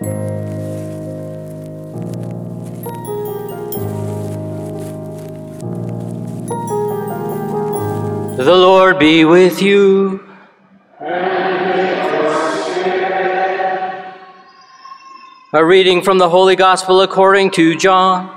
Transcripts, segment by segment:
The Lord be with you. A reading from the Holy Gospel according to John.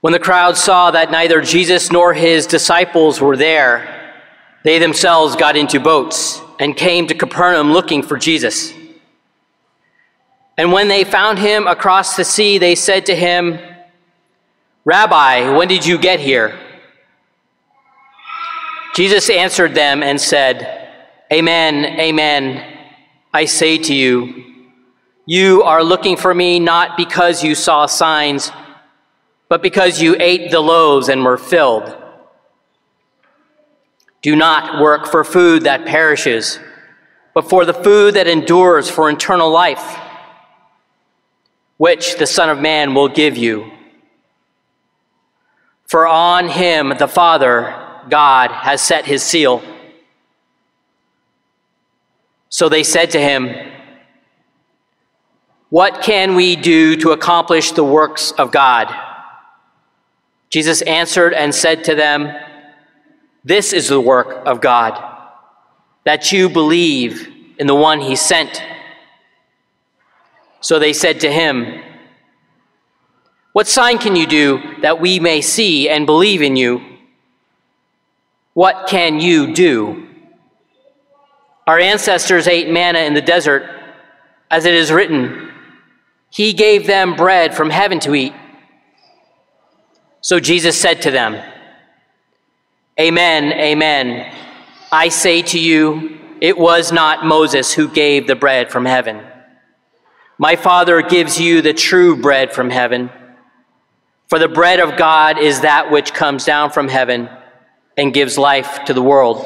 When the crowd saw that neither Jesus nor his disciples were there, they themselves got into boats and came to Capernaum looking for Jesus. And when they found him across the sea, they said to him, Rabbi, when did you get here? Jesus answered them and said, Amen, amen, I say to you, you are looking for me not because you saw signs, but because you ate the loaves and were filled. Do not work for food that perishes, but for the food that endures for eternal life which the Son of Man will give you. For on him the Father, God, has set his seal. So they said to him, What can we do to accomplish the works of God? Jesus answered and said to them, This is the work of God, that you believe in the one he sent. So they said to him, What sign can you do that we may see and believe in you? What can you do? Our ancestors ate manna in the desert, as it is written, He gave them bread from heaven to eat. So Jesus said to them, Amen, amen. I say to you, it was not Moses who gave the bread from heaven. My Father gives you the true bread from heaven. For the bread of God is that which comes down from heaven and gives life to the world.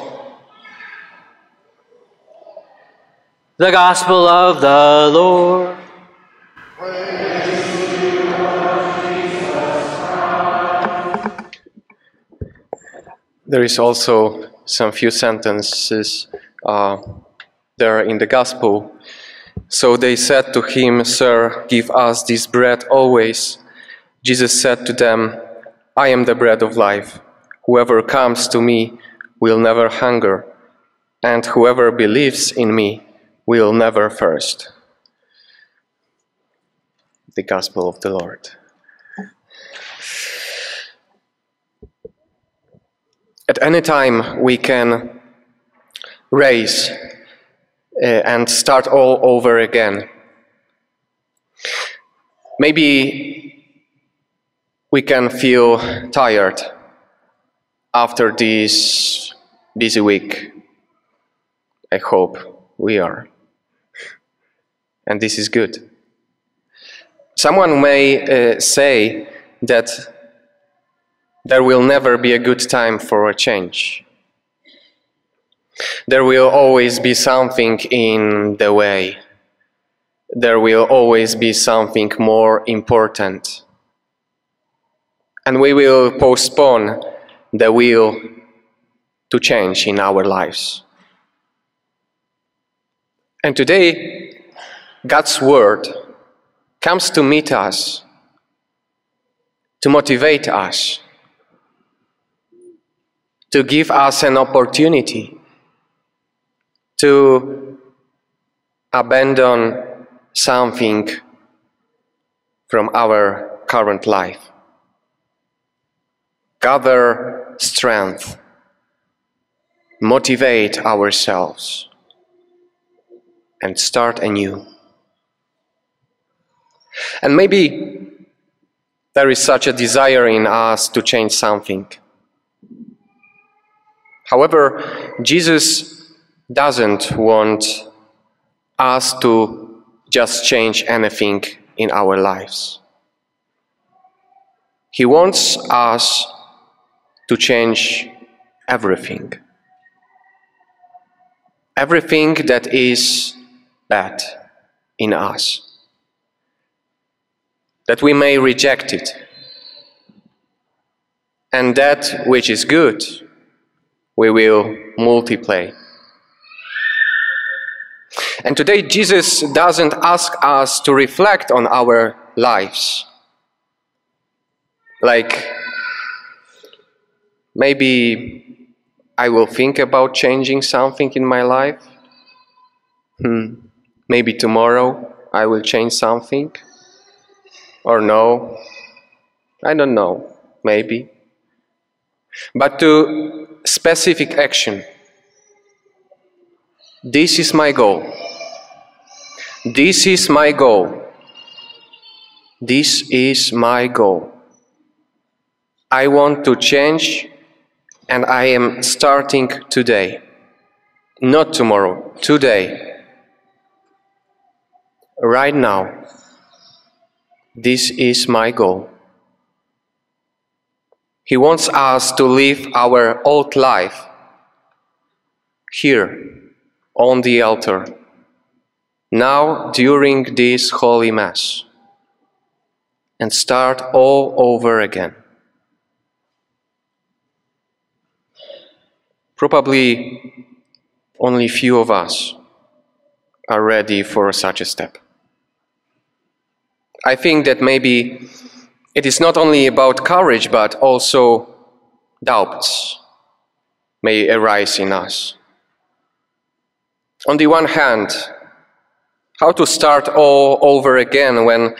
The Gospel of the Lord. There is also some few sentences uh, there in the Gospel so they said to him, Sir, give us this bread always. Jesus said to them, I am the bread of life. Whoever comes to me will never hunger, and whoever believes in me will never thirst. The Gospel of the Lord. At any time, we can raise uh, and start all over again. Maybe we can feel tired after this busy week. I hope we are. And this is good. Someone may uh, say that there will never be a good time for a change. There will always be something in the way. There will always be something more important. And we will postpone the will to change in our lives. And today, God's Word comes to meet us, to motivate us, to give us an opportunity to abandon something from our current life. Gather strength, motivate ourselves, and start anew. And maybe there is such a desire in us to change something. However, Jesus doesn't want us to just change anything in our lives. He wants us to change everything. Everything that is bad in us. That we may reject it. And that which is good, we will multiply. And today, Jesus doesn't ask us to reflect on our lives. Like, maybe I will think about changing something in my life. Hmm. Maybe tomorrow I will change something. Or no. I don't know. Maybe. But to specific action. This is my goal. This is my goal. This is my goal. I want to change and I am starting today. Not tomorrow, today. Right now. This is my goal. He wants us to live our old life here on the altar now during this Holy Mass and start all over again. Probably only few of us are ready for such a step. I think that maybe it is not only about courage but also doubts may arise in us. On the one hand, how to start all over again when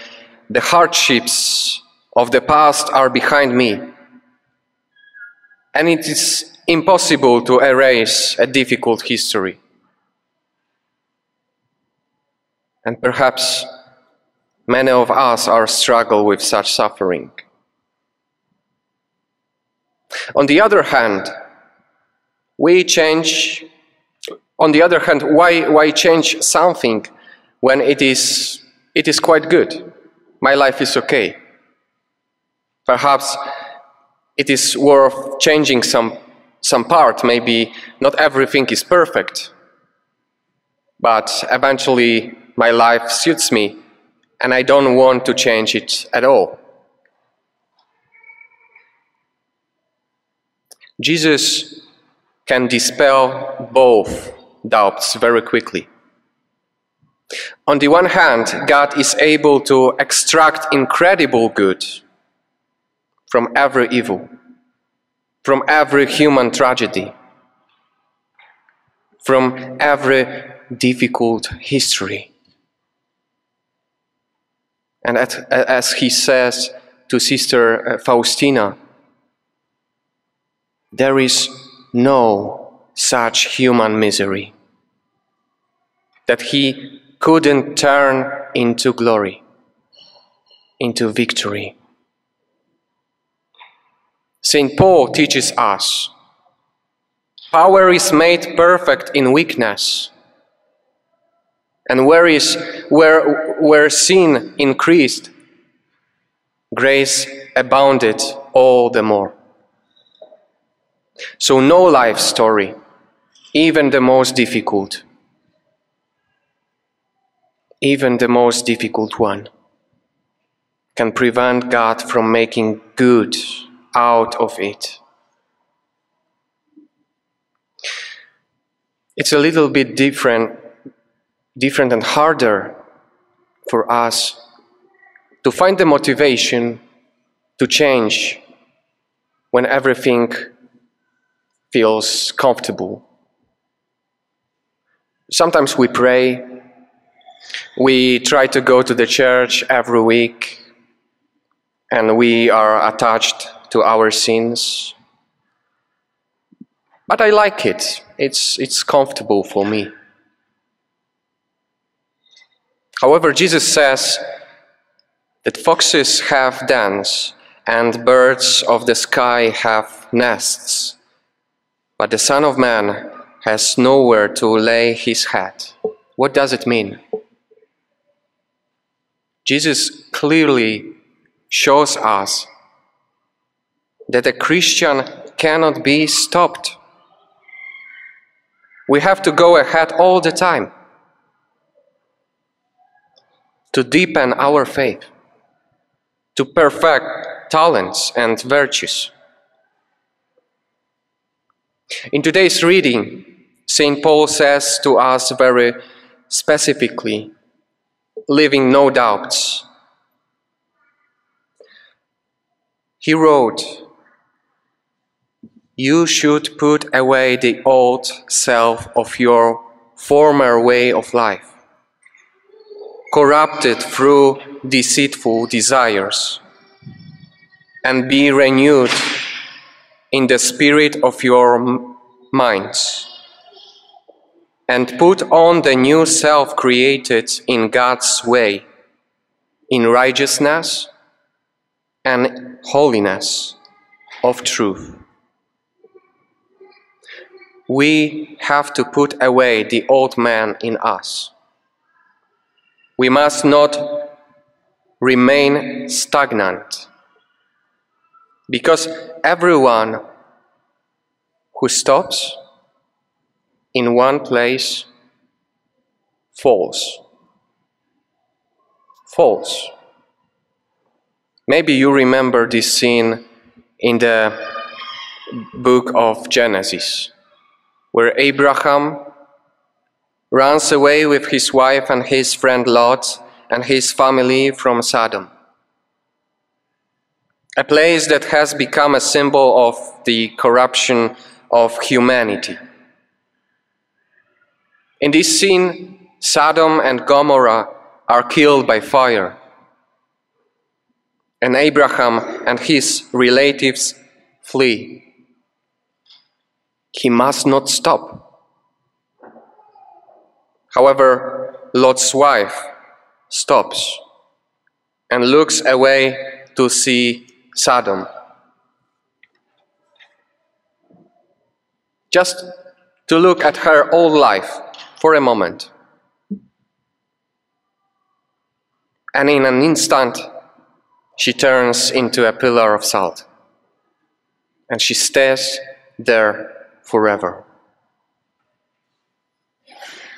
the hardships of the past are behind me. And it is impossible to erase a difficult history. And perhaps many of us are struggle with such suffering. On the other hand, we change, on the other hand, why, why change something when it is, it is quite good. My life is okay. Perhaps it is worth changing some, some part. Maybe not everything is perfect. But eventually my life suits me and I don't want to change it at all. Jesus can dispel both doubts very quickly. On the one hand, God is able to extract incredible good from every evil, from every human tragedy, from every difficult history. And as he says to Sister uh, Faustina, there is no such human misery that he couldn't turn into glory, into victory. St. Paul teaches us power is made perfect in weakness. And where, is, where, where sin increased, grace abounded all the more. So, no life story, even the most difficult, even the most difficult one, can prevent God from making good out of it. It's a little bit different, different and harder for us to find the motivation to change when everything feels comfortable. Sometimes we pray we try to go to the church every week and we are attached to our sins. But I like it. It's, it's comfortable for me. However, Jesus says that foxes have dens and birds of the sky have nests, but the Son of Man has nowhere to lay his head. What does it mean? Jesus clearly shows us that a Christian cannot be stopped. We have to go ahead all the time to deepen our faith, to perfect talents and virtues. In today's reading, St. Paul says to us very specifically, leaving no doubts. He wrote, You should put away the old self of your former way of life, corrupted through deceitful desires, and be renewed in the spirit of your minds and put on the new self created in God's way, in righteousness and holiness of truth. We have to put away the old man in us. We must not remain stagnant because everyone who stops in one place falls. Falls. Maybe you remember this scene in the book of Genesis, where Abraham runs away with his wife and his friend Lot and his family from Sodom. A place that has become a symbol of the corruption of humanity. In this scene, Sodom and Gomorrah are killed by fire. And Abraham and his relatives flee. He must not stop. However, Lot's wife stops and looks away to see Sodom. Just to look at her old life for a moment. And in an instant, she turns into a pillar of salt. And she stays there forever.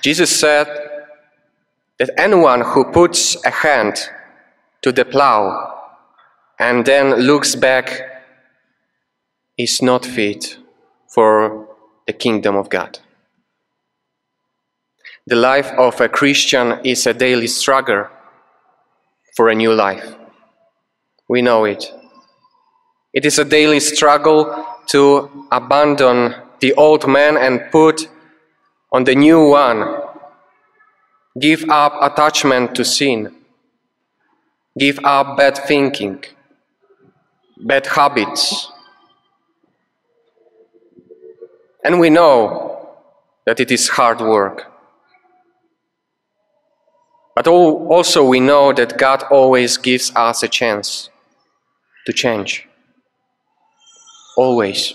Jesus said that anyone who puts a hand to the plow and then looks back is not fit for the kingdom of God. The life of a Christian is a daily struggle for a new life. We know it. It is a daily struggle to abandon the old man and put on the new one. Give up attachment to sin. Give up bad thinking, bad habits. And we know that it is hard work. But also, we know that God always gives us a chance to change. Always.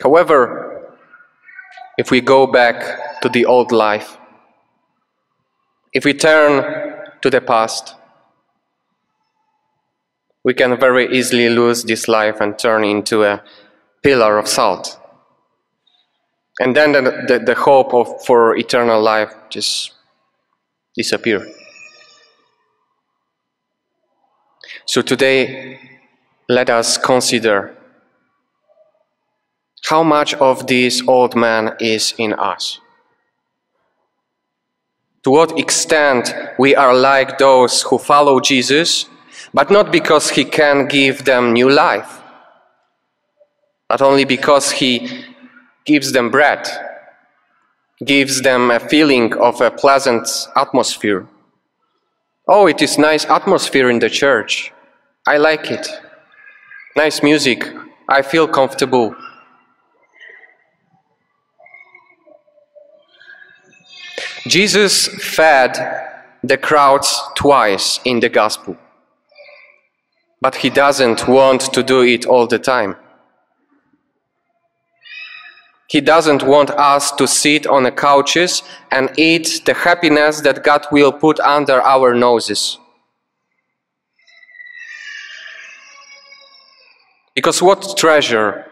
However, if we go back to the old life, if we turn to the past, we can very easily lose this life and turn into a pillar of salt. And then the, the, the hope of, for eternal life just disappear. So today, let us consider how much of this old man is in us. To what extent we are like those who follow Jesus, but not because he can give them new life, but only because he gives them bread, gives them a feeling of a pleasant atmosphere. Oh, it is nice atmosphere in the church. I like it. Nice music. I feel comfortable. Jesus fed the crowds twice in the gospel. But he doesn't want to do it all the time. He doesn't want us to sit on the couches and eat the happiness that God will put under our noses. Because what treasure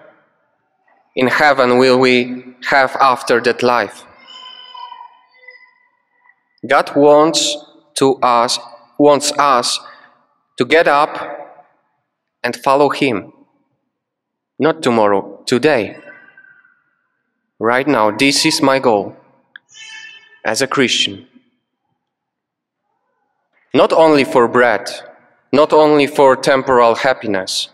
in heaven will we have after that life? God wants to us wants us to get up and follow him Not tomorrow, today. Right now, this is my goal as a Christian. Not only for bread, not only for temporal happiness,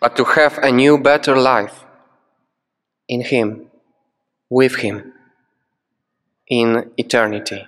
but to have a new, better life in Him, with Him, in eternity.